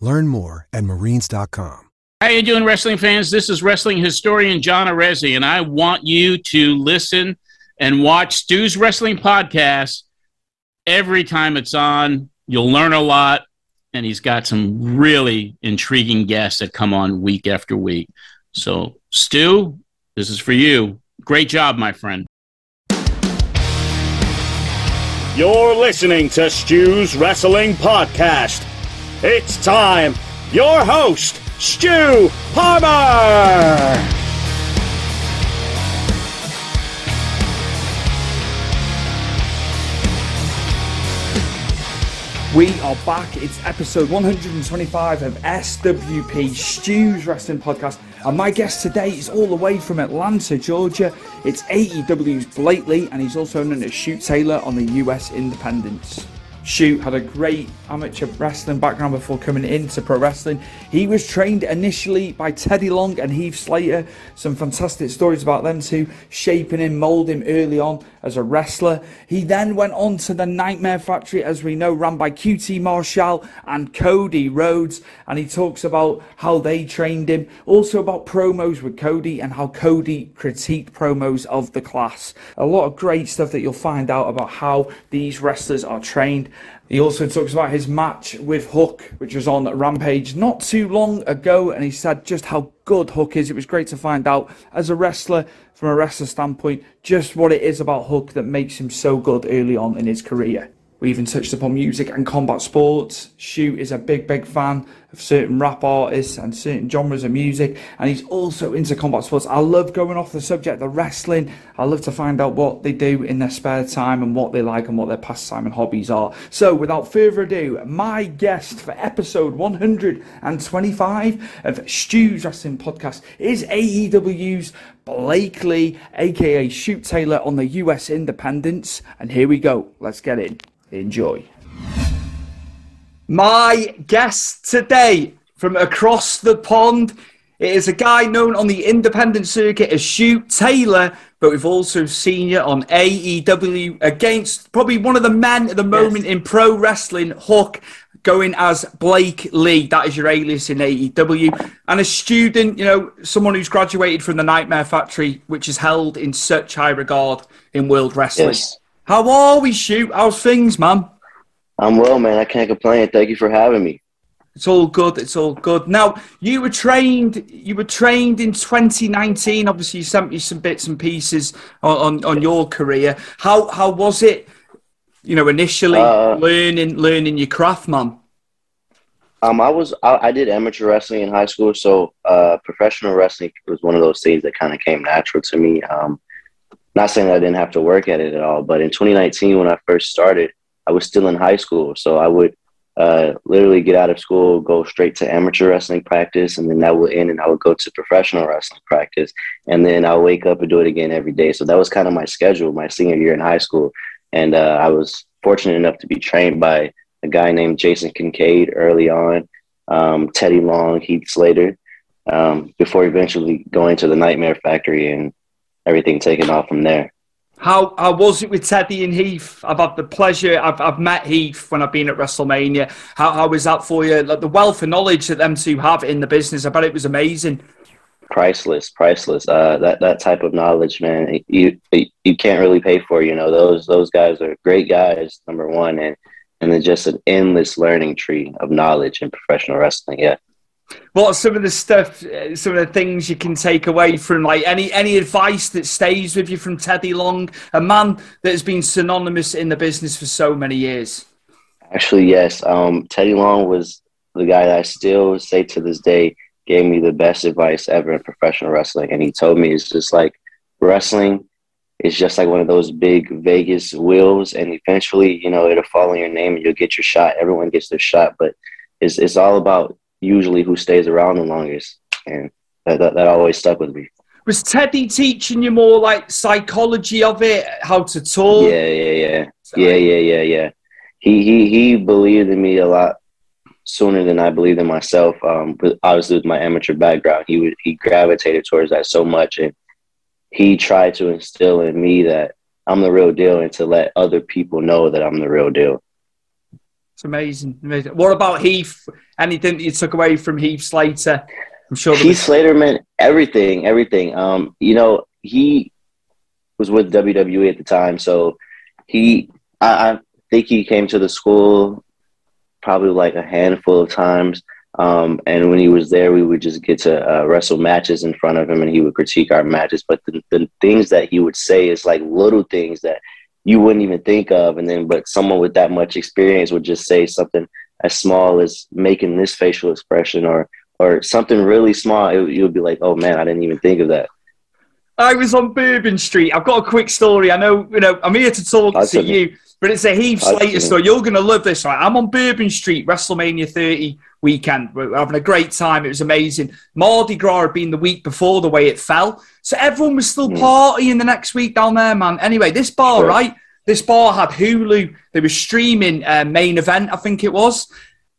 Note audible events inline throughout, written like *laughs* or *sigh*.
Learn more at marines.com. How you doing, wrestling fans? This is wrestling historian John Arezzi, and I want you to listen and watch Stu's Wrestling Podcast every time it's on. You'll learn a lot, and he's got some really intriguing guests that come on week after week. So, Stu, this is for you. Great job, my friend. You're listening to Stu's Wrestling Podcast. It's time. Your host, Stu Palmer. We are back. It's episode 125 of SWP Stu's Wrestling Podcast. And my guest today is all the way from Atlanta, Georgia. It's AEW's Blake Li, and he's also known as Shoot Taylor on the US Independents. Shoot had a great amateur wrestling background before coming into pro wrestling. He was trained initially by Teddy Long and Heath Slater. Some fantastic stories about them two, shaping him, moulding him early on as a wrestler. He then went on to the Nightmare Factory, as we know, ran by QT Marshall and Cody Rhodes. And he talks about how they trained him, also about promos with Cody and how Cody critiqued promos of the class. A lot of great stuff that you'll find out about how these wrestlers are trained. He also talks about his match with Hook, which was on Rampage not too long ago, and he said just how good Hook is. It was great to find out as a wrestler, from a wrestler standpoint, just what it is about Hook that makes him so good early on in his career. We even touched upon music and combat sports. Shoot is a big, big fan of certain rap artists and certain genres of music, and he's also into combat sports. I love going off the subject of wrestling. I love to find out what they do in their spare time and what they like and what their pastime and hobbies are. So, without further ado, my guest for episode 125 of Stu's Wrestling Podcast is AEW's Blake Li, aka Shoot Taylor on the US Independents. And here we go. Let's get in. Enjoy. My guest today from across the pond it is a guy known on the independent circuit as Shoot Taylor, but we've also seen you on AEW against probably one of the men at the moment yes. in pro wrestling, Hook, going as Blake Li. That is your alias in AEW. And a student, you know, someone who's graduated from the Nightmare Factory, which is held in such high regard in world wrestling. Yes. How are we, Shoot? How's things, man? I'm well, man. I can't complain. Thank you for having me. It's all good. It's all good. Now, you were trained. You were trained in 2019. Obviously, you sent me some bits and pieces on, on, on your career. How how was it? You know, initially uh, learning learning your craft, man. Um, I was I, I, did amateur wrestling in high school, so uh, professional wrestling was one of those things that kind of came natural to me. Um, not saying I didn't have to work at it at all, but in 2019 when I first started, I was still in high school, so I would uh, literally get out of school, go straight to amateur wrestling practice, and then that would end, and I would go to professional wrestling practice, and then I'll wake up and do it again every day. So that was kind of my schedule my senior year in high school, and uh, I was fortunate enough to be trained by a guy named Jason Kincaid early on, um, Teddy Long, Heath Slater, um, before eventually going to the Nightmare Factory and everything taken off from there. How, how was it with Teddy and Heath? I've had the pleasure. I've, I've met Heath when I've been at WrestleMania. How, how was that for you? Like the wealth of knowledge that them two have in the business. I bet it was amazing. Priceless, priceless. Uh, that that type of knowledge, man, you you can't really pay for. You know, those those guys are great guys. Number one, and and then just an endless learning tree of knowledge in professional wrestling. Yeah. What are some of the stuff, uh, some of the things you can take away from like any any advice that stays with you from Teddy Long, a man that has been synonymous in the business for so many years? Actually, yes. Um, Teddy Long was the guy that I still say to this day gave me the best advice ever in professional wrestling, and he told me it's just like wrestling is just like one of those big Vegas wheels, and eventually, you know, it'll fall on your name and you'll get your shot. Everyone gets their shot, but it's it's all about usually who stays around the longest, and that, that, that always stuck with me. Was Teddy teaching you more like psychology of it, how to talk? Yeah, yeah, yeah, yeah, yeah, yeah, yeah. He he he believed in me a lot sooner than I believed in myself. Um, but obviously with my amateur background, he would he gravitated towards that so much, and he tried to instill in me that I'm the real deal, and to let other people know that I'm the real deal. It's amazing. amazing. What about Heath? Anything that you took away from Heath Slater? I'm sure Heath was- Slater meant everything, everything. Um, you know, he was with WWE at the time, so he, I, I think he came to the school probably like a handful of times. Um, and when he was there, we would just get to uh, wrestle matches in front of him, and he would critique our matches. But the, the things that he would say is like little things that you wouldn't even think of. And then, but someone with that much experience would just say something as small as making this facial expression or, or something really small. It, you'll be like, oh man, I didn't even think of that. I was on Bourbon Street. I've got a quick story. I know, you know, I'm here to talk to you, but it's a Heath Slater story. You're going to love this, right? I'm on Bourbon Street, WrestleMania 30 weekend. We're having a great time. It was amazing. Mardi Gras had been the week before the way it fell. So everyone was still mm. partying the next week down there, man. Anyway, this bar, sure. right? This bar had Hulu. They were streaming uh, main event, I think it was.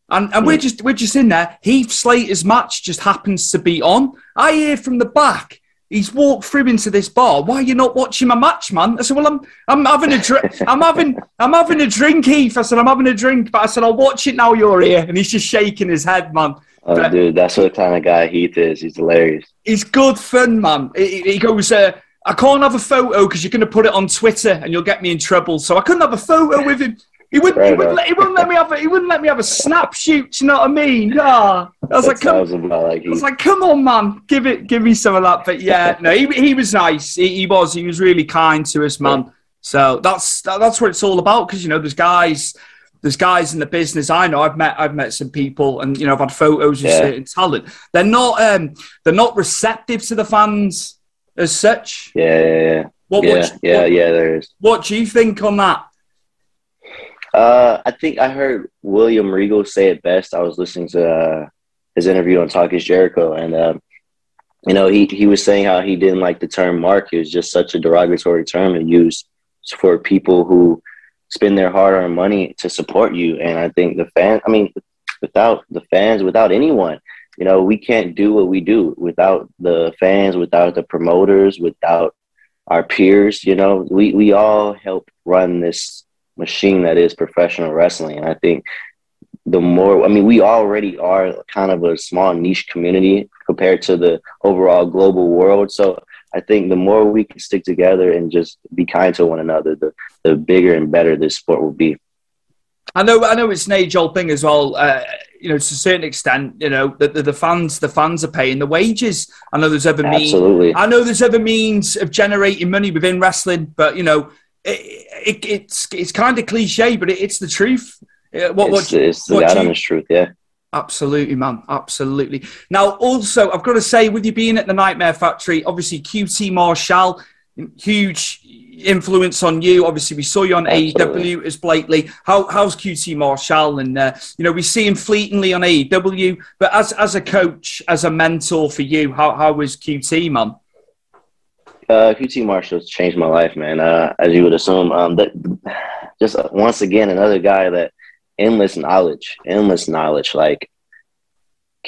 And, and we're just we're just in there. Heath Slater's match just happens to be on. I hear from the back He's walked through into this bar. Why are you not watching my match, man? I said, "Well, I'm, I'm having a drink. *laughs* I'm having, I'm having a drink, Heath." I said, "I'm having a drink," but I said, "I'll watch it now. You're here," and he's just shaking his head, man. Oh, but, dude, that's what kind of guy Heath is. He's hilarious. He's good fun, man. He, he goes, uh, "I can't have a photo because you're going to put it on Twitter and you'll get me in trouble." So I couldn't have a photo with him. He wouldn't. He wouldn't, let, he wouldn't let me have. A, he wouldn't let me have a snap shoot. You know what I mean? Ah, I was like, come, like I was like, come on, man, give it, give me some of that. But yeah, *laughs* no, he, he was nice. He, he was. He was really kind to us, man. Yeah. So that's that, that's what it's all about. Because you know, there's guys, there's guys in the business. I know. I've met. I've met some people, and you know, I've had photos of yeah. certain talent. They're not. Um, they're not receptive to the fans as such. Yeah, yeah, yeah. What, yeah, what, yeah, what, yeah. There is. What do you think on that? Uh, I think I heard William Regal say it best. I was listening to uh, his interview on Talk is Jericho, and um, you know he he was saying how he didn't like the term mark. It was just such a derogatory term to use for people who spend their hard-earned money to support you. And I think the fans, I mean, without the fans, without anyone, you know, we can't do what we do without the fans, without the promoters, without our peers. You know, we we all help run this machine that is professional wrestling. And I think the more, I mean, we already are kind of a small niche community compared to the overall global world. So I think the more we can stick together and just be kind to one another, the, the bigger and better this sport will be. I know, I know it's an age-old thing as well. Uh, you know, to a certain extent, you know, the, the, the, fans, the fans are paying the wages. I know there's other Absolutely. means. I know there's other means of generating money within wrestling, but you know, it, it, it's it's kind of cliche, but it, it's the truth. Uh, what, it's, what, it's the what honest truth, yeah. Absolutely, man. Absolutely. Now, also, I've got to say, with you being at the Nightmare Factory, obviously QT Marshall, huge influence on you. Obviously, we saw you on Absolutely. AEW as Blake Li. How, how's QT Marshall? And uh, you know, we see him fleetingly on AEW, but as as a coach, as a mentor for you, how how was QT, man? Uh, QT Marshall's changed my life, man. Uh, as you would assume, um, that just uh, once again another guy that endless knowledge, endless knowledge. Like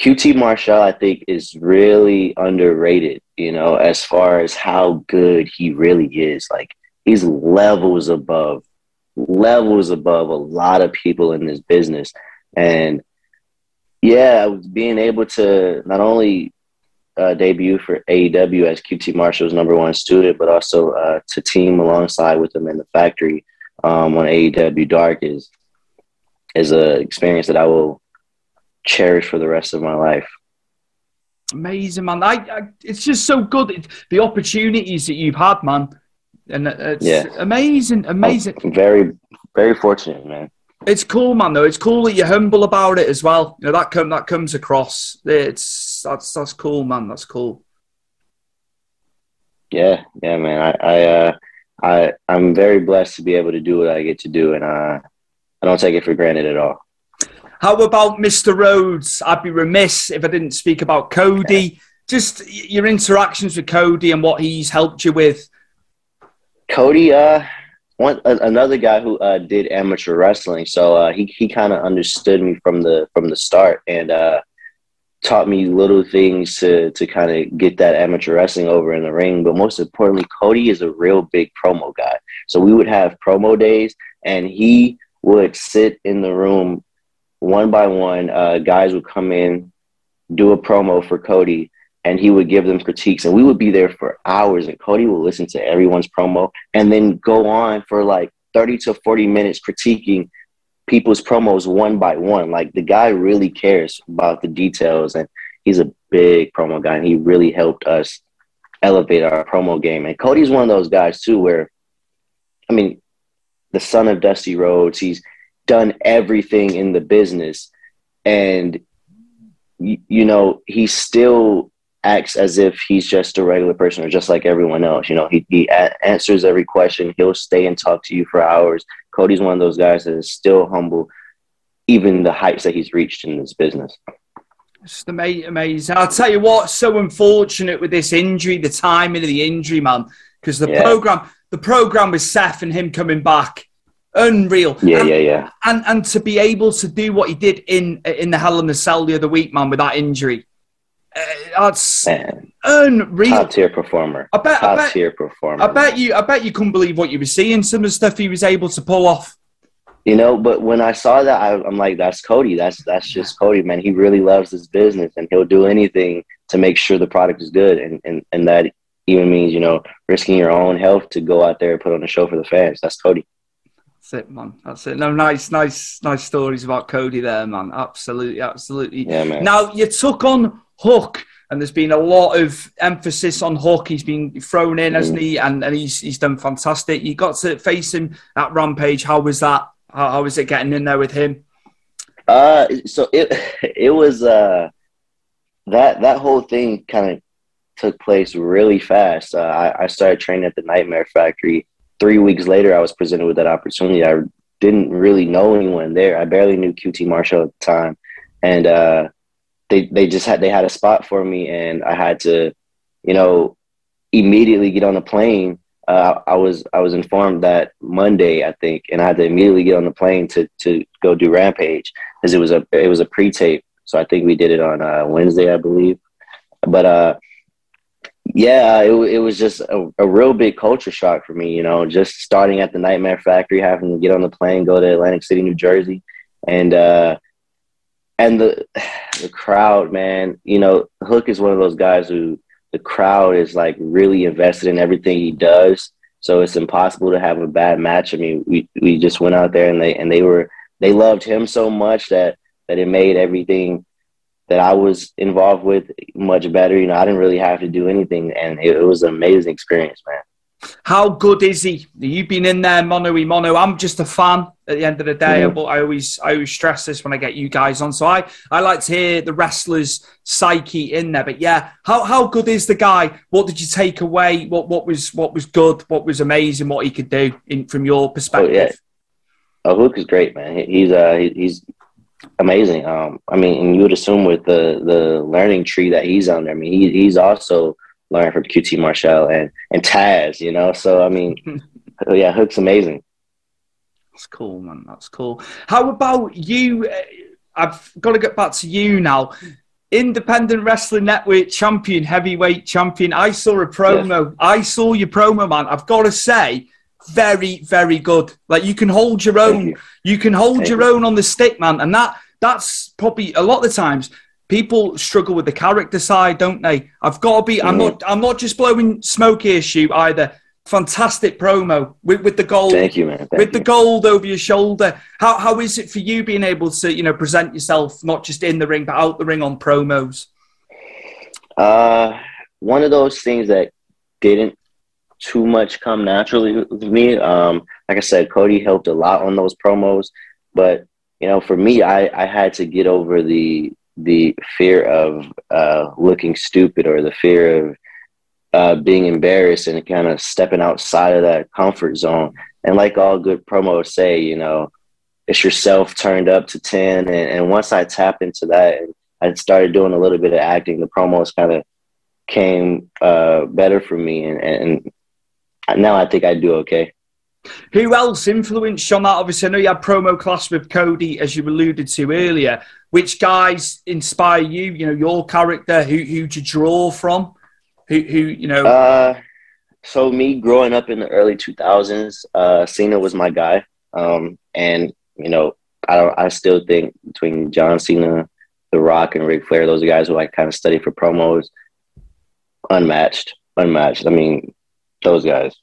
QT Marshall, I think is really underrated. You know, as far as how good he really is. Like he's levels above, levels above a lot of people in this business, and yeah, being able to not only uh, debut for AEW as QT Marshall's number one student, but also uh, to team alongside with him in the factory um, on AEW Dark is is an experience that I will cherish for the rest of my life. Amazing, man. I, I it's just so good. It, the opportunities that you've had, man, and it's Yeah. amazing, amazing. I'm very, very fortunate, man. It's cool, man. Though it's cool that you're humble about it as well. You know that come that comes across. It's that's that's cool, man. That's cool. Yeah, yeah, man. I, I, uh, I, I'm very blessed to be able to do what I get to do, and uh, I don't take it for granted at all. How about Mr. Rhodes? I'd be remiss if I didn't speak about Cody. Just your interactions with Cody and what he's helped you with. Cody, uh, one another guy who uh, did amateur wrestling, so uh, he he kind of understood me from the from the start and uh, taught me little things to to kind of get that amateur wrestling over in the ring. But most importantly, Cody is a real big promo guy. So we would have promo days, and he would sit in the room one by one. Uh, guys would come in, do a promo for Cody, and he would give them critiques and we would be there for hours and cody would listen to everyone's promo and then go on for like 30 to 40 minutes critiquing people's promos one by one. Like the guy really cares about the details and he's a big promo guy and he really helped us elevate our promo game. And cody's one of those guys too where i mean the son of dusty rhodes he's done everything in the business and you, know he still acts as if he's just a regular person or just like everyone else. You know, he, he a- answers every question. He'll stay and talk to you for hours. Cody's one of those guys that is still humble, even the heights that he's reached in this business. Just amazing. I'll tell you what, so unfortunate with this injury, the timing of the injury, man, because the Yeah. program, the program with Seth and him coming back, unreal. Yeah, and, yeah, yeah. And and to be able to do what he did in in the Hell in the Cell the other week, man, with that injury, Uh, that's unreal. top tier performer. I bet, I Top bet, tier performer. I bet you, I bet you couldn't believe what you were seeing. Some of the stuff he was able to pull off. You know, but when I saw that, I, I'm like, that's Cody. That's that's just Cody, man. He really loves this business, and he'll do anything to make sure the product is good, and and and that even means you know risking your own health to go out there and put on a show for the fans. That's Cody. That's it, man. That's it. No, nice, nice, nice stories about Cody there, man. Absolutely, absolutely. Yeah, man. Now you took on Hook, and there's been a lot of emphasis on Hook. He's been thrown in, hasn't he? And and he's he's done fantastic. You got to face him at Rampage. How was that? How, how was it getting in there with him? Uh, so it *laughs* it was uh that that whole thing kind of took place really fast. Uh, I, I started training at the Nightmare Factory. Three weeks later, I was presented with that opportunity. I didn't really know anyone there. I barely knew QT Marshall at the time, and uh, they they just had they had a spot for me, and I had to, you know, immediately get on a plane. Uh, I was I was informed that Monday, I think, and I had to immediately get on the plane to to go do Rampage because it was a it was a pre-tape. So I think we did it on uh, Wednesday, I believe. But uh, yeah, it it was just a, a real big culture shock for me. You know, just starting at the Nightmare Factory, having to get on the plane, go to Atlantic City, New Jersey, and uh, and the *sighs* the crowd, man. You know, Hook is one of those guys who the crowd is like really invested in everything he does. So it's impossible to have a bad match. I mean, we we just went out there and they and they were they loved him so much that that it made everything that I was involved with much better. You know, I didn't really have to do anything, and it, it was an amazing experience, man. How good is he? You've been in there mono mono. I'm just a fan at the end of the day, but I always I always stress this when I get you guys on. So I, I like to hear the wrestler's psyche in there. But yeah, how, how good is the guy? What did you take away? What what was what was good? What was amazing? What he could do in from your perspective? Oh, yeah. Oh, Hook is great, man. He's uh he- he's amazing. Um, I mean, and you would assume with the the learning tree that he's on there. I mean, he, he's also learned from QT Marshall and and Taz. You know, so I mean, *laughs* yeah, Hook's amazing. That's cool, man. That's cool. How about you? Uh, I've got to get back to you now. Independent Wrestling Network champion, heavyweight champion. I saw a promo. I saw your promo, man. I've got to say, very, very good. Like you can hold your own. you. You can hold Thank your you. own on the stick, man. And that that's probably a lot of the times people struggle with the character side, don't they? I've got to be. I'm Mhm. not. I'm not just blowing smoke here, shoot either. Fantastic promo with, with the gold Thank you, man. Thank with the gold over your shoulder. How how is it for you being able to you know present yourself not just in the ring but out the ring on promos? Uh, one of those things that didn't too much come naturally with me. Um, like I said, Cody helped a lot on those promos, but you know, for me, I, I had to get over the the fear of uh, looking stupid or the fear of uh, being embarrassed and kind of stepping outside of that comfort zone. And like all good promos say, you know, it's yourself turned up to 10. And, and once I tapped into that and I started doing a little bit of acting, the promos kind of came uh, better for me. And, and now I think I do okay. Who else influenced you on that? Obviously, I know you had promo class with Cody, as you alluded to earlier. Which guys inspire you? You know, your character. Who who you draw from? Who who you know? Uh, so me growing up in the early two thousands, uh, Cena was my guy. Um, and you know, I don't. I still think between John Cena, The Rock, and Ric Flair, those guys who I kind of study for promos. Unmatched, unmatched. I mean, those guys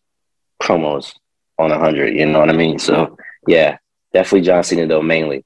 promos on a 100. You know what I mean? So, yeah, definitely John Cena, though, mainly.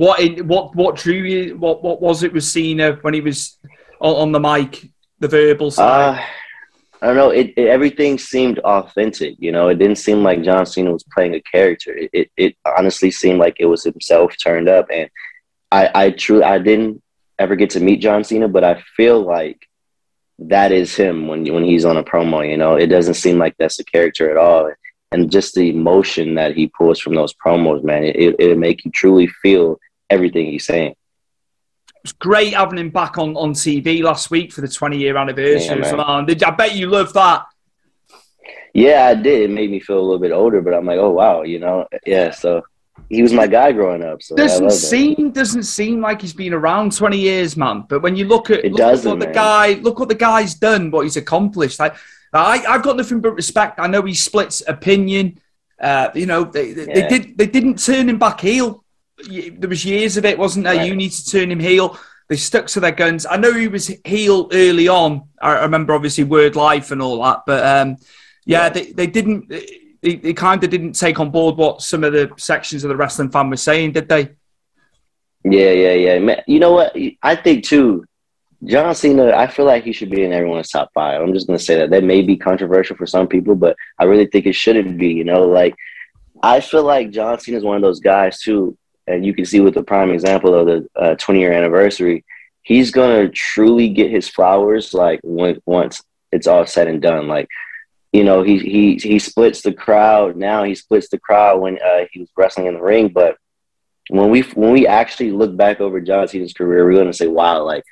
What in, what what drew you? What what was it with Cena when he was on, on the mic, the verbal side? Uh, I don't know. It, it, everything seemed authentic. You know, it didn't seem like John Cena was playing a character. It, it, it honestly seemed like it was himself turned up. And I I truly I didn't ever get to meet John Cena, but I feel like that is him when when he's on a promo. You know, it doesn't seem like that's a character at all. And just the emotion that he pulls from those promos, man, it it make you truly feel everything he's saying. It was great having him back on, on TV last week for the 20 year anniversary. Yeah, man. Did, I bet you loved that. Yeah, I did. It made me feel a little bit older, but I'm like, oh wow, you know, yeah. So he was my guy growing up. So doesn't seem doesn't seem like he's been around twenty years, man. But when you look at it look doesn't, what man. the guy look what the guy's done, what he's accomplished. Like I, I've got nothing but respect. I know he splits opinion. Uh, you know, they, they, yeah. they, did they didn't turn him back heel. There was years of it, wasn't there? Right. You need to turn him heel. They stuck to their guns. I know he was heel early on. I remember obviously word life and all that, but um, yeah, yeah, They, they didn't they, they kind of didn't take on board what some of the sections of the wrestling fan were saying, did they? Yeah, yeah, yeah. You know what? I think too. John Cena, I feel like he should be in everyone's top five. I'm just gonna say that that may be controversial for some people, but I really think it shouldn't be. You know, like I feel like John Cena is one of those guys too, and you can see with the prime example of the uh, 20 year anniversary, he's gonna truly get his flowers like when once it's all said and done. Like you know, he he he splits the crowd. Now he splits the crowd when uh, he was wrestling in the ring. But when we when we actually look back over John Cena's career, we're to say, wow, like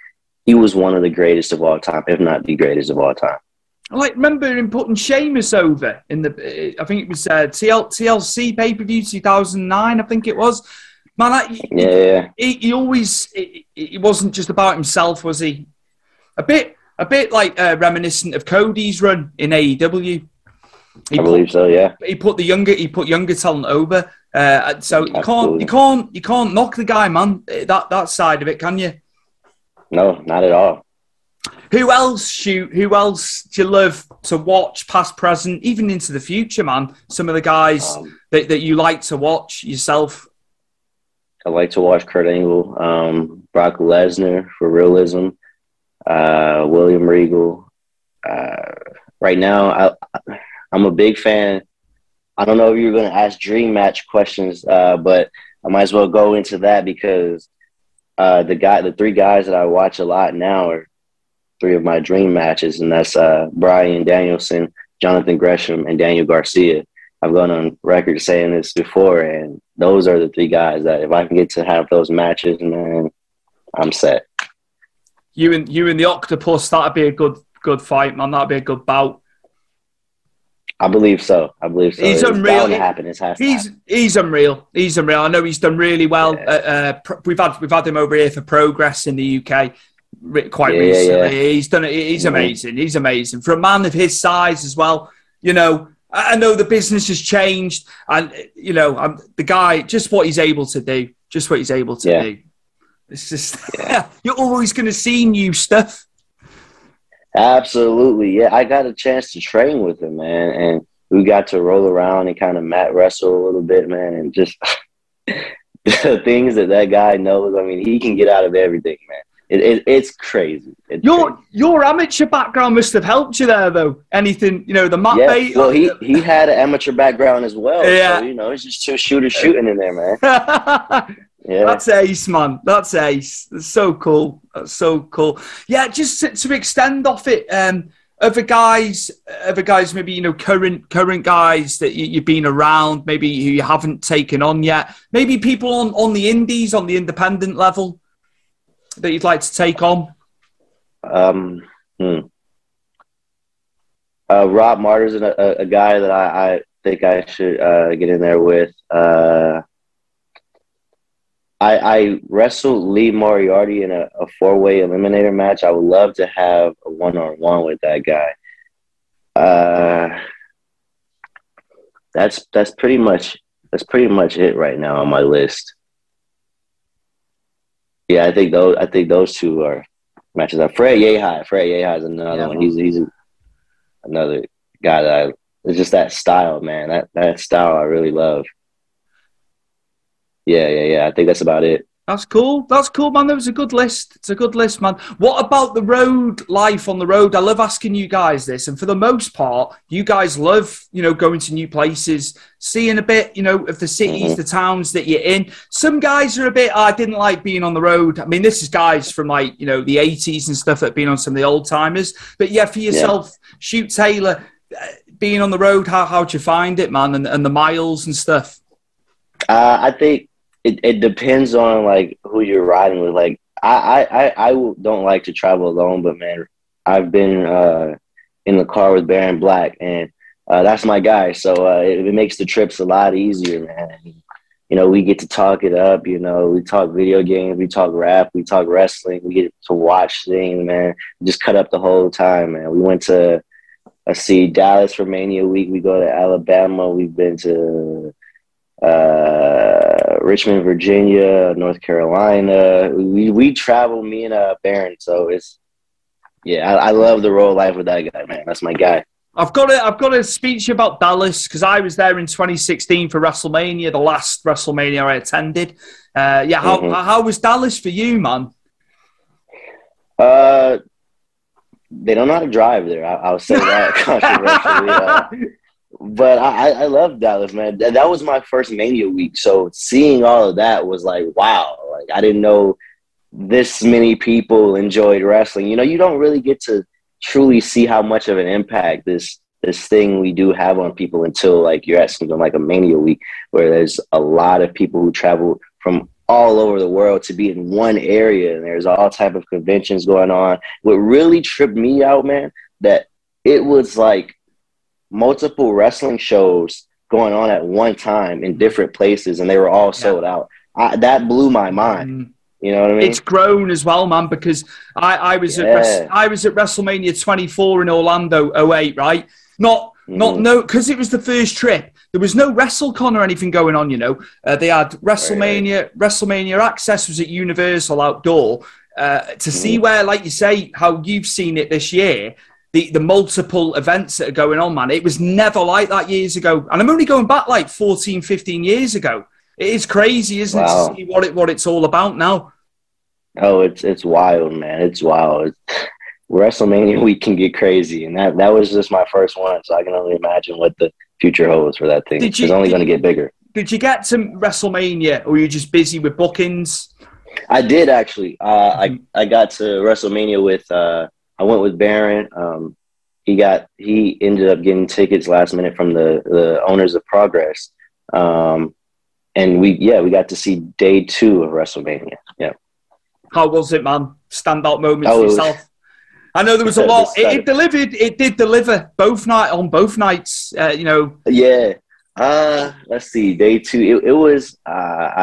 he was one of the greatest of all time, if not the greatest of all time. Like remember him putting Sheamus over in the, I think it was uh, TL, TLC pay per view 2009, I think it was. Man, that, yeah, he, he always it wasn't just about himself, was he? A bit a bit like uh, reminiscent of Cody's run in AEW. He I believe put, so. Yeah, he put the younger he put younger talent over. Uh, so you can't you can't you can't knock the guy, man. That that side of it, can you? No, not at all. Who else shoot? Who else do you love to watch, past, present, even into the future, man? Some of the guys um, that, that you like to watch yourself. I like to watch Kurt Angle, um, Brock Lesnar for realism uh, William Regal. Uh, right now, I, I'm a big fan. I don't know if you're going to ask dream match questions, uh, but I might as well go into that because uh, the guy, the three guys that I watch a lot now are three of my dream matches, and that's uh, Bryan Danielson, Jonathan Gresham, and Daniel Garcia. I've gone on record saying this before, and those are the three guys that if I can get to have those matches, man, I'm set you and you and the octopus that'd be a good good fight, man. That'd be a good bout. I believe so. I believe so. He's it's unreal. Happen. It's he's he's unreal. He's unreal. I know he's done really well. Yeah. Uh, uh, we've had we've had him over here for progress in the UK. quite Yeah, recently. yeah. He's done it. He's Mhm. amazing. He's amazing for a man of his size as well. You know, I know the business has changed, and you know, I'm, the guy just what he's able to do, just what he's able to Yeah. do. It's just yeah. *laughs* you're always going to see new stuff. Absolutely, yeah. I got a chance to train with him, man, and we got to roll around and kind of mat wrestle a little bit, man, and just *laughs* the things that that guy knows. I mean, he can get out of everything, man. It, it, it's crazy. It's Your crazy. your amateur background must have helped you there, though. Anything, you know, the mat Yeah, bait. well, he he had an amateur background as well. Yeah. so, you know, it's just two shooters shooting in there, man. *laughs* Yeah, That's ace, man. That's ace. That's so cool. That's so cool. Yeah, just to, to extend off it, um, other guys, other guys, maybe you know, current current guys that you, you've been around, maybe who you haven't taken on yet, maybe people on on the indies, on the independent level that you'd like to take on. Um, hmm. uh, Rob Martyr's a, a, guy that I, I think I should uh, get in there with. Uh, I, I wrestled Lee Moriarty in a, a four way eliminator match. I would love to have a one on one with that guy. Uh, that's that's pretty much that's pretty much it right now on my list. Yeah, I think those I think those two are matches up. Fred Yehi, Fred Yehi is another Yeah. one. He's he's another guy that I, it's just that style, man. That that style I really love. Yeah, yeah, yeah. I think that's about it. That's cool. That's cool, man. That was a good list. It's a good list, man. What about the road life on the road? I love asking you guys this, and for the most part, you guys love, you know, going to new places, seeing a bit, you know, of the cities, Mhm. the towns that you're in. Some guys are a bit. "Oh, I didn't like being on the road. I mean, this is guys from like you know the '80s and stuff that have been on some of the old timers. But yeah, for yourself, shoot Taylor, uh, being on the road, how how'd you find it, man, and, and the miles and stuff? Uh, I think it, it depends on like who you're riding with. Like I, I, I, I don't like to travel alone, but man, I've been uh, in the car with Baron Black, and uh, that's my guy. So uh, it, it makes the trips a lot easier, man. You know, we get to talk it up. You know, we talk video games, we talk rap, we talk wrestling. We get to watch things, man. Just cut up the whole time, man. We went to let's see Dallas for Mania Week. We go to Alabama. We've been to uh, Richmond, Virginia, North Carolina. We we travel, me and uh, Baron. So it's yeah, I, I love the road life with that guy, man. That's my guy. I've got to, I've got to speak to you about Dallas because I was there in 2016 for WrestleMania, the last WrestleMania I attended. Uh, yeah, how, Mhm. how was Dallas for you, man? Uh, they don't know how to drive there. I, I'll say that *laughs* controversially. But I, I love Dallas, man. That, that was my first Mania week, so seeing all of that was like, wow! Like I didn't know this many people enjoyed wrestling. You know, you don't really get to truly see how much of an impact this this thing we do have on people until like you're at something like a Mania week, where there's a lot of people who travel from all over the world to be in one area, and there's all type of conventions going on. What really tripped me out, man, that it was like multiple wrestling shows going on at one time in different places, and they were all sold out. I, that blew my mind. Mm. You know what I mean? It's grown as well, man, because I, I was at Res- I was at WrestleMania 24 in Orlando 08, right? Not not Mhm. no because it was the first trip. There was no WrestleCon or anything going on, you know. Uh, they had WrestleMania. WrestleMania Access was at Universal Outdoor uh, to see Mm-hmm. where, like you say, how you've seen it this year. The, the multiple events that are going on, man. It was never like that years ago. And I'm only going back like 14, 15 years ago. It is crazy, isn't it, to see what, it, what it's all about now? Oh, it's it's wild, man. It's wild. It's, WrestleMania *laughs* week can get crazy, and that that was just my first one, so I can only imagine what the future holds for that thing. You- it's only going to get bigger. Did you get to WrestleMania, or were you just busy with bookings? I did actually. Uh. I I got to WrestleMania with. Uh, I went with Baron. Um, he got he ended up getting tickets last minute from the the owners of Progress, um, and we yeah we got to see day two of WrestleMania. Yeah. How was it, man? Standout moments Oh, was- yourself. I know there was a lot. It, it delivered. It did deliver both night on both nights. Uh, you know, Yeah. Uh, let's see. Day two. It, it was. Uh,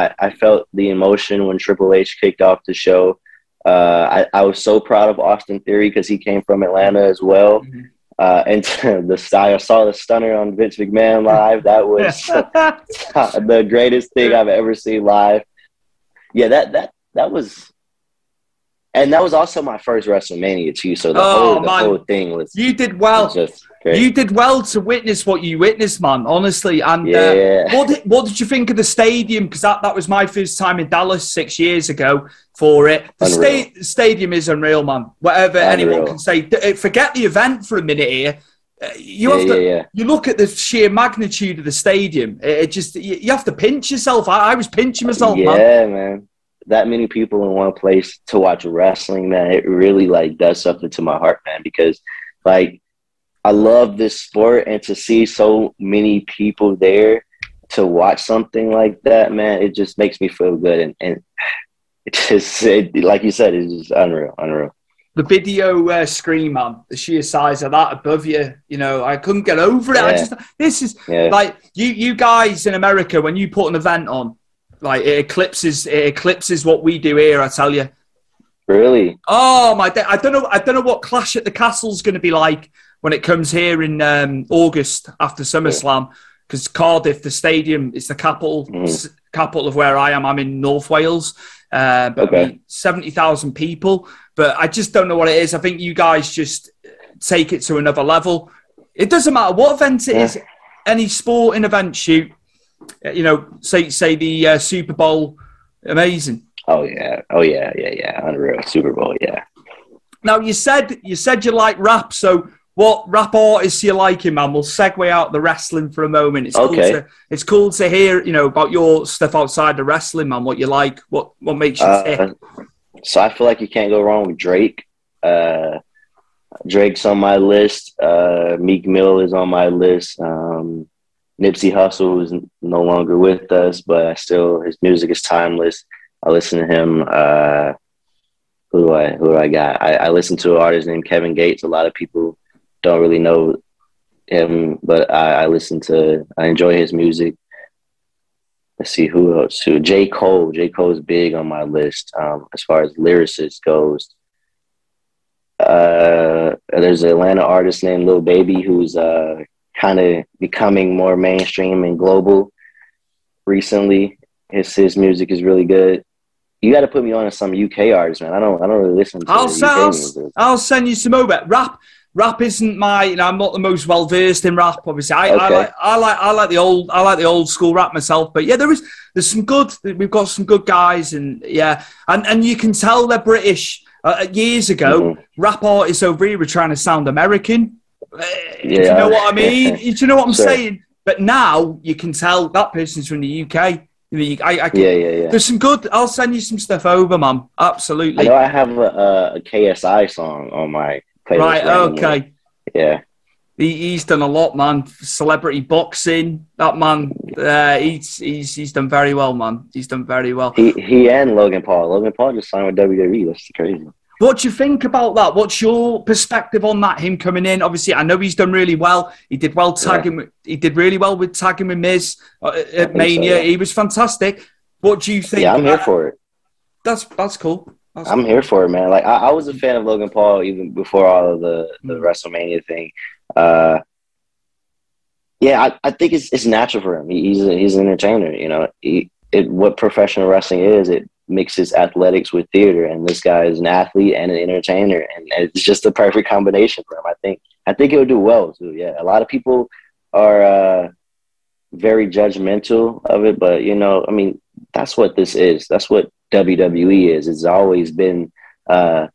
I I felt the emotion when Triple H kicked off the show. Uh, I, I was so proud of Austin Theory because he came from Atlanta as well. Mm-hmm. Uh, and *laughs* the I saw the stunner on Vince McMahon live. That was *laughs* *laughs* the greatest thing I've ever seen live. Yeah, that that that was, and that was also my first WrestleMania too. So the Oh, whole the whole thing was, You did well. just great. You did well to witness what you witnessed, man. Honestly, and Yeah. uh, what did what did you think of the stadium? Because that, that was my first time in Dallas six years ago for it. The Unreal. sta- stadium is unreal, man. Whatever anyone can say. Uh, Forget the event for a minute here. Uh, You Yeah, have to. yeah. You look at the sheer magnitude of the stadium. It, it just you, you have to pinch yourself. I, I was pinching myself, man. yeah, man. That many people in one place to watch wrestling, man, it really like does something to my heart, man. Because like I love this sport, and to see so many people there to watch something like that, man, it just makes me feel good, and and *sighs* it just it, like you said, it's just unreal, unreal. the video uh, screen, man, the sheer size of that above you, you know, I couldn't get over it. I just, this is Yeah. like you, you guys in America, when you put an event on, like it eclipses, it eclipses what we do here. I tell you. Really, Oh my! I don't know. I don't know what Clash at the Castle's going to be like when it comes here in um, August after SummerSlam. Because Cardiff, the stadium, is the capital s- capital of where I am. I'm in North Wales, uh, but Okay. Seventy thousand people. But I just don't know what it is. I think you guys just take it to another level. It doesn't matter what event it Yeah. is. Any sporting event shoot, uh, you know, say say the uh, Super Bowl, amazing. oh yeah, oh yeah, yeah, yeah, unreal, Super Bowl, yeah. Now you said you said you like rap, so what rap artists you liking, man? We'll segue out the wrestling for a moment. It's Okay. cool to it's cool to hear, you know, about your stuff outside the wrestling, man. What you like, what what makes you tick. Uh, so I feel like you can't go wrong with Drake. Uh, Drake's on my list. Uh, Meek Mill is on my list. Um, Nipsey Hussle is no longer with us, but I still his music is timeless. I listen to him. Uh, who do I who do I got? I, I listen to an artist named Kevin Gates. A lot of people don't really know him, but I, I listen to. I enjoy his music. Let's see who else. Who J Cole? J Cole's big on my list um, as far as lyricist goes. Uh, there's an Atlanta artist named Lil Baby who's uh, kind of becoming more mainstream and global recently. His his music is really good. You got to put me on to some UK artists, man. I don't I don't really listen to I'll, UK send, I'll. I'll send you some over. Rap rap isn't my you know, I'm not the most well versed in rap, obviously. I, I like I like I like the old I like the old school rap myself. But yeah, there is there's some good we've got some good guys and yeah. And and you can tell they're British. Uh, years ago, Mhm. rap artists over here were trying to sound American. Uh, Do you know what I mean? *laughs* Do you know what I'm Sure. saying? But now you can tell that person's from the UK. I, I can, Yeah, yeah, yeah. There's some good. I'll send you some stuff over, man. I Absolutely. know I have a, a, KSI song on my. Right. Okay. Yeah. He, he's done a lot, man. Celebrity boxing. That man. Uh, he's he's he's done very well, man. He's done very well. He he and Logan Paul. Logan Paul just signed with WWE. That's crazy. What do you think about that? What's your perspective on that? Him coming in, obviously, I know he's done really well. He did well tagging. with He did really well with tagging with Miz uh, at think so, Mania. yeah. He was fantastic. What do you think? Yeah, I'm here for it. That's that's cool. That's I'm here for it, man. Like I, I was a fan of Logan Paul even before all of the the Mm. WrestleMania thing. Uh, yeah, I, I think it's it's natural for him. He, he's a, he's an entertainer. You know, he, it what professional wrestling is. It mixes athletics with theater, and this guy is an athlete and an entertainer, and it's just the perfect combination for him. I think I think it would do well too. Yeah, a lot of people are uh, very judgmental of it, but you know, I mean, that's what this is. That's what WWE is. It's always been uh,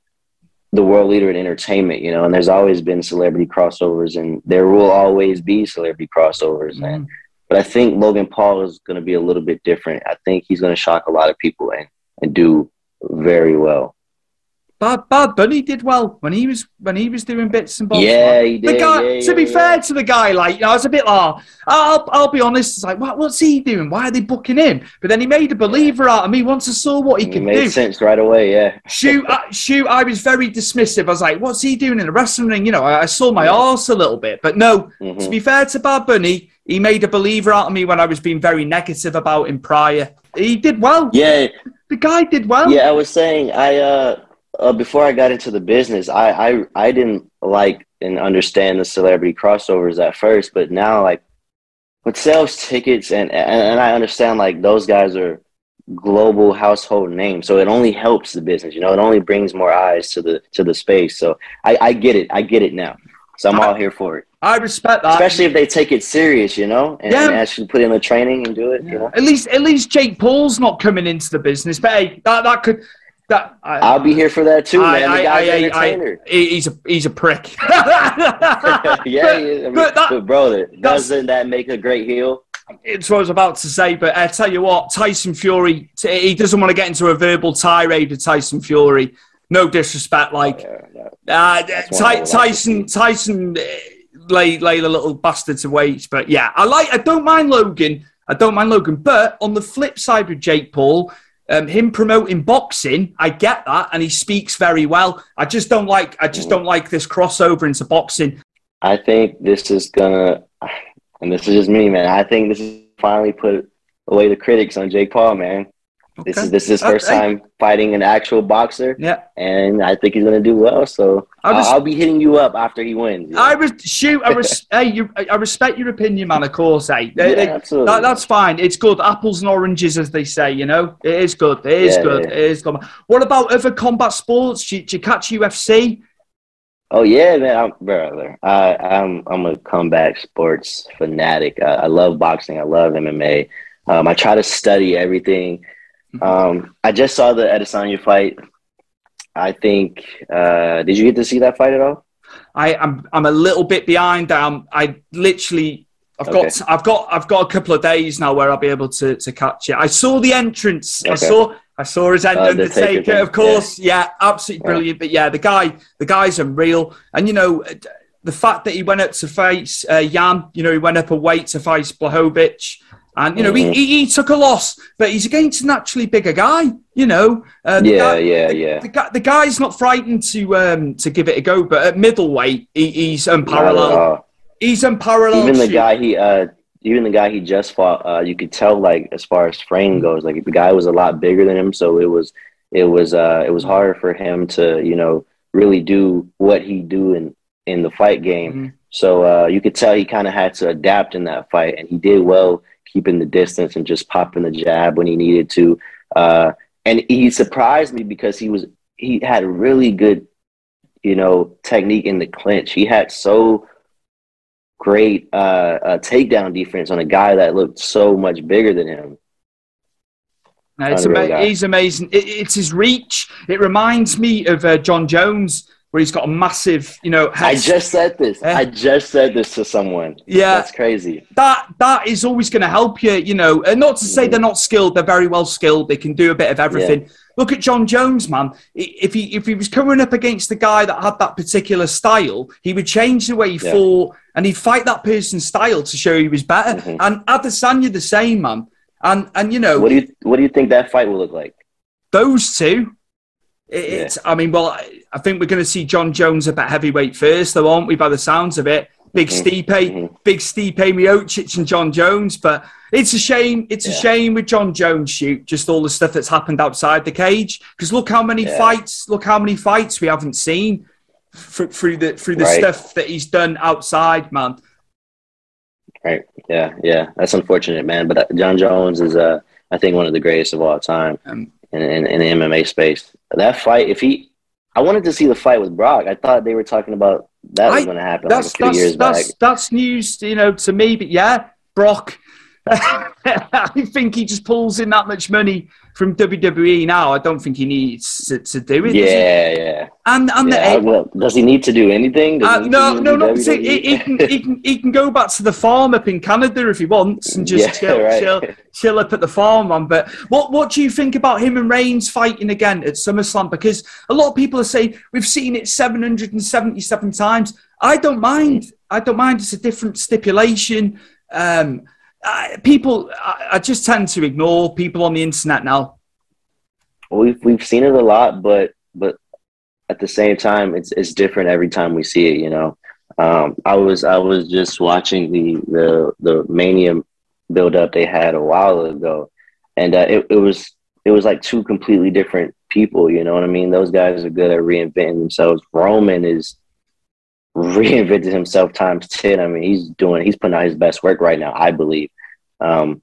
the world leader in entertainment, you know, and there's always been celebrity crossovers, and there will always be celebrity crossovers. And but I think Logan Paul is going to be a little bit different. I think he's going to shock a lot of people and and do very well. Bad Bad Bunny did well when he was when he was doing bits and bobs. Yeah, he The did. guy, Yeah, to be yeah, fair to the guy, like you know, I was a bit like, I'll I'll be honest, it's like, what, what's he doing? Why are they booking him? But then he made a believer out of me once I saw what he could made do. sense right away. Yeah, Shoot, uh, shoot! I was very dismissive. I was like, "What's he doing in the wrestling ring?" You know, I, I saw my Yeah. arse a little bit, but no. Mhm. To be fair to Bad Bunny, he made a believer out of me when I was being very negative about him prior. He did well. yeah, The guy did well. yeah. I was saying, I uh, uh, before I got into the business, I, I I didn't like and understand the celebrity crossovers at first, but now like with sales tickets and, and and I understand like those guys are global household names, so it only helps the business. You know, it only brings more eyes to the to the space. So I, I get it. I get it now. So I'm all here for it. I respect that. Especially if they take it serious, you know, and, Yeah. and actually put in the training and do it. You know, At least, at least Jake Paul's not coming into the business. But hey, that that could. I, I'll be here for that too, man. The guy's an I- entertainer. he- he's a he's a prick. *laughs* *laughs* yeah, he is. I mean, but but, that- bro, doesn't that make a great heel? it's what I was about to say, but I tell you what, Tyson Fury, he doesn't want to get into a verbal tirade with Tyson Fury. No disrespect, like Yeah, yeah. uh, Ty- Tyson, Tyson uh, lay lay the little bastard to waste. But yeah, I like. I don't mind Logan. I don't mind Logan. But on the flip side with Jake Paul, um, him promoting boxing, I get that, and he speaks very well. I just don't like. I just don't like this crossover into boxing. I think this is gonna, and this is just me, man. I think this is finally put away the critics on Jake Paul, man. This is this is his first time fighting an actual boxer, Yeah, and I think he's gonna do well. So I was- I'll, I'll be hitting you up after he wins. I was shoot. I res- *laughs* hey, you, I respect your opinion, man. Of course, hey, Yeah, absolutely. That, that's fine. It's good. Apples and oranges, as they say. You know, it is good. It is Yeah, good. yeah. It is good. What about other combat sports? Did you, you catch UFC? Oh yeah, man, I'm, brother. I, I'm I'm a comeback sports fanatic. I, I love boxing. I love MMA. Um, I try to study everything. Um, I just saw the Adesanya fight. I think. Uh, did you get to see that fight at all? I, I'm I'm a little bit behind. Um, I literally. I've Okay. got I've got I've got a couple of days now where I'll be able to, to catch it. I saw the entrance. I saw I saw his end Uh, Undertaker, of course. Yeah, absolutely Yeah. brilliant. But yeah, the guy the guy's unreal. And you know the fact that he went up to face uh, Jan, you know, he went up a weight to face Blachowicz. And you know Mhm. he, he, he took a loss, but he's against a naturally bigger guy. You know, uh, the Yeah, guy- yeah, the, yeah. The, guy, the guy's not frightened to um, to give it a go, but at middleweight, he, he's Not at unparalleled. He's unparalleled. Even the guy he uh, even the guy he just fought, uh, you could tell like as far as frame goes, like the guy was a lot bigger than him, so it was it was uh, it was harder for him to you know really do what he do in in the fight game. Mhm. So uh, you could tell he kind of had to adapt in that fight, and he did well keeping the distance and just popping the jab when he needed to. Uh, and he surprised me because he was he had really good, you know, technique in the clinch. He had so great uh, uh, takedown defense on a guy that looked so much bigger than him. No, it's ama- he's amazing. It, it's his reach. It reminds me of uh, Jon Jones, where he's got a massive, you know, I just said this. I just said this to someone. Yeah. that's crazy. that that is always going to help you, you know. And not to say Mhm. they're not skilled; they're very well skilled. They can do a bit of everything. Look at Jon Jones, man. If he if he was coming up against the guy that had that particular style, he would change the way he Yeah. fought, and he'd fight that person's style to show he was better. Mhm. And Adesanya the same, man. And and you know, What do you What do you think that fight will look like? those two. it- It's, I mean, well, I- think we're going to see Jon Jones up at heavyweight first, though, aren't we? By the sounds of it, big Mhm, Stipe, mhm. big Stipe Miocic and Jon Jones. But it's a shame. It's a shame with Jon Jones shoot just all the stuff that's happened outside the cage. Because look how many Yeah. fights, look how many fights we haven't seen through the through the Right. stuff that he's done outside, man. Right. Yeah. Yeah. That's unfortunate, man. But uh, Jon Jones is, uh, I think, one of the greatest of all time Um, in, in, in the MMA space. That fight, if he, I wanted to see the fight with Brock. I thought they were talking about that was going to happen like a That's few that's years back. that's that's news, you know, to me. But yeah, Brock. *laughs* I think he just pulls in that much money from WWE now. I don't think he needs to, to do it. Yeah. Yeah. and and yeah. the well, does he need to do anything? Does he uh, no, no, no. He, he can, he can, he can go back to the farm up in Canada if he wants, and just Yeah, chill, right. chill, chill up at the farm, man. But what, what do you think about him and Reigns fighting again at SummerSlam? Because a lot of people are saying we've seen it seven hundred and seventy-seven times. I don't mind. I don't mind. It's a different stipulation. Um, I, people, I, I just tend to ignore people on the internet now. we've we've seen it a lot, but but at the same time, it's it's different every time we see it. You know, um, I was I was just watching the the the Mania build up they had a while ago, and uh, it it was it was like two completely different people. You know what I mean? Those guys are good at reinventing themselves. Roman is reinvented himself times ten. I mean, he's doing he's putting out his best work right now. I believe. Um,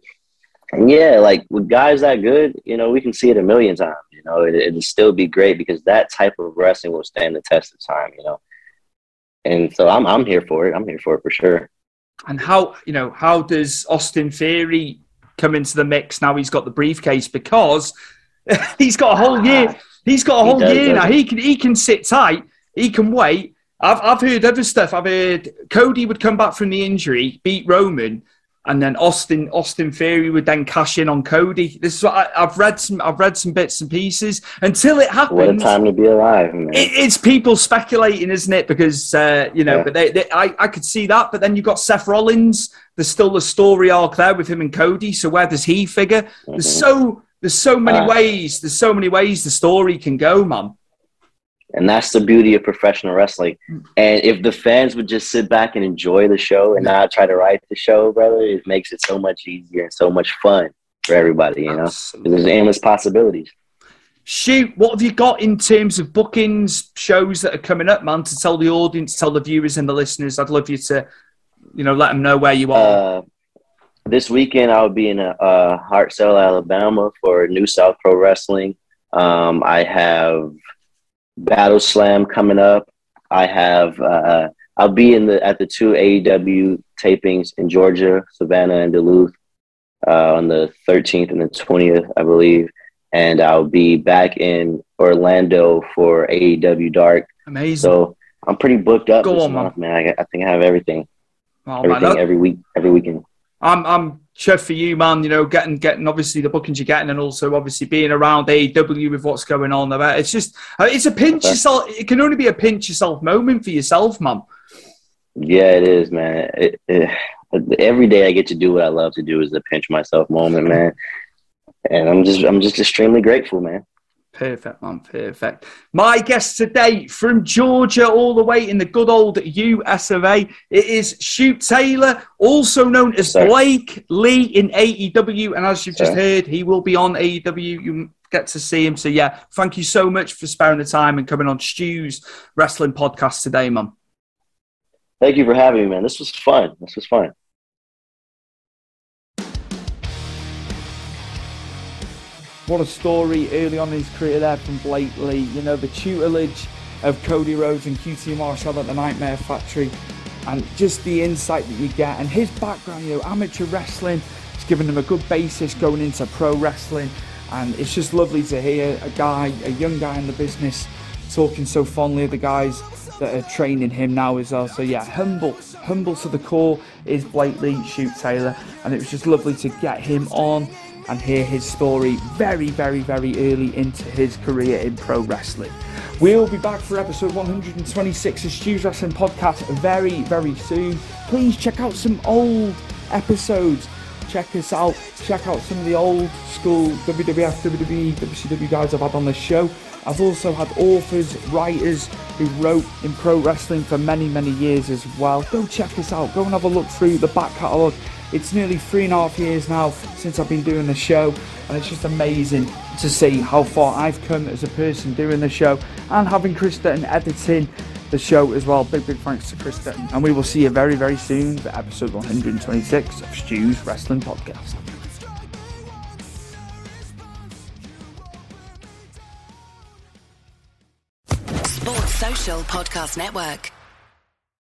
and yeah, like with guys that good, you know, we can see it a million times. You know, it, it'll still be great because that type of wrestling will stand the test of time. You know, and so I'm I'm here for it. I'm here for it for sure. And how you know how does Austin Theory come into the mix now? He's got the briefcase because *laughs* he's got a whole year. He's got a He whole does, year now. He can he can sit tight. He can wait. I've I've heard other stuff. I've heard Cody would come back from the injury, beat Roman, and then Austin Austin Theory would then cash in on Cody. This is what I, I've read some I've read some bits and pieces. Until it happens, What a time to be alive, man. it, it's people speculating, isn't it? Because uh, you know, Yeah. but they, they, I, I could see that. But then you've got Seth Rollins. There's still the story arc there with him and Cody. So where does he figure? There's Mhm. so there's so many Ah. ways. There's so many ways the story can go, man. And that's the beauty of professional wrestling. And if the fans would just sit back and enjoy the show and not try to write the show, brother, it makes it so much easier and so much fun for everybody, you know? There's endless possibilities. Shoot, what have you got in terms of bookings, shows that are coming up, man? To tell the audience, tell the viewers and the listeners. I'd love you to, you know, let them know where you are. Uh, this weekend, I'll be in a, uh, Hartselle, Alabama for New South Pro Wrestling. Um, I have Battle Slam coming up. I have uh, I'll be in the at the two AEW tapings in Georgia, Savannah, and Duluth uh, on the 13th and the 20th, I believe. And I'll be back in Orlando for AEW Dark. Amazing. So I'm pretty booked up Go this on, man. month, man. I, I think I have everything, Oh, everything every week, every weekend. I'm I'm chuffed for you, man. You know, getting getting obviously the bookings you're getting, and also obviously being around AEW with what's going on there. It's just uh, it's a pinch Okay. yourself. It can only be a pinch yourself moment for yourself, man. Yeah, it is, man. It, it, every day I get to do what I love to do is the pinch myself moment, man. And I'm just, I'm just extremely grateful, man. Perfect, man. Perfect. My guest today from Georgia, all the way in the good old US of A, it is Shoot Taylor, also known as Sir. Blake Li in AEW. And as you've just heard, he will be on AEW. You get to see him. So, yeah, thank you so much for sparing the time and coming on Stu's Wrestling Podcast today, man. Thank you for having me, man. This was fun. This was fun. What a story early on in his career there from Blake Li. You know, the tutelage of Cody Rhodes and QT Marshall at the Nightmare Factory, and just the insight that you get, and his background, you know, amateur wrestling, it's given him a good basis going into pro wrestling, and it's just lovely to hear a guy, a young guy in the business, talking so fondly of the guys that are training him now as well. So yeah, humble, humble to the core is Blake Li, Shoot Taylor, and it was just lovely to get him on and hear his story very, very, very early into his career in pro wrestling. We'll be back for episode 126 of Stu's Wrestling Podcast very, very soon. Please check out some old episodes. Check us out. Check out some of the old school WWF, WWE, WCW guys I've had on the show. I've also had authors, writers who wrote in pro wrestling for many, many years as well. Go check us out. Go and have a look through the back catalogue. It's nearly three and a half years now since I've been doing the show, and it's just amazing to see how far I've come as a person doing the show and having Krista and editing the show as well. Big, big thanks to Chris Krista. And we will see you very, very soon for episode 126 of Stu's Wrestling Podcast. Sports Social Podcast Network.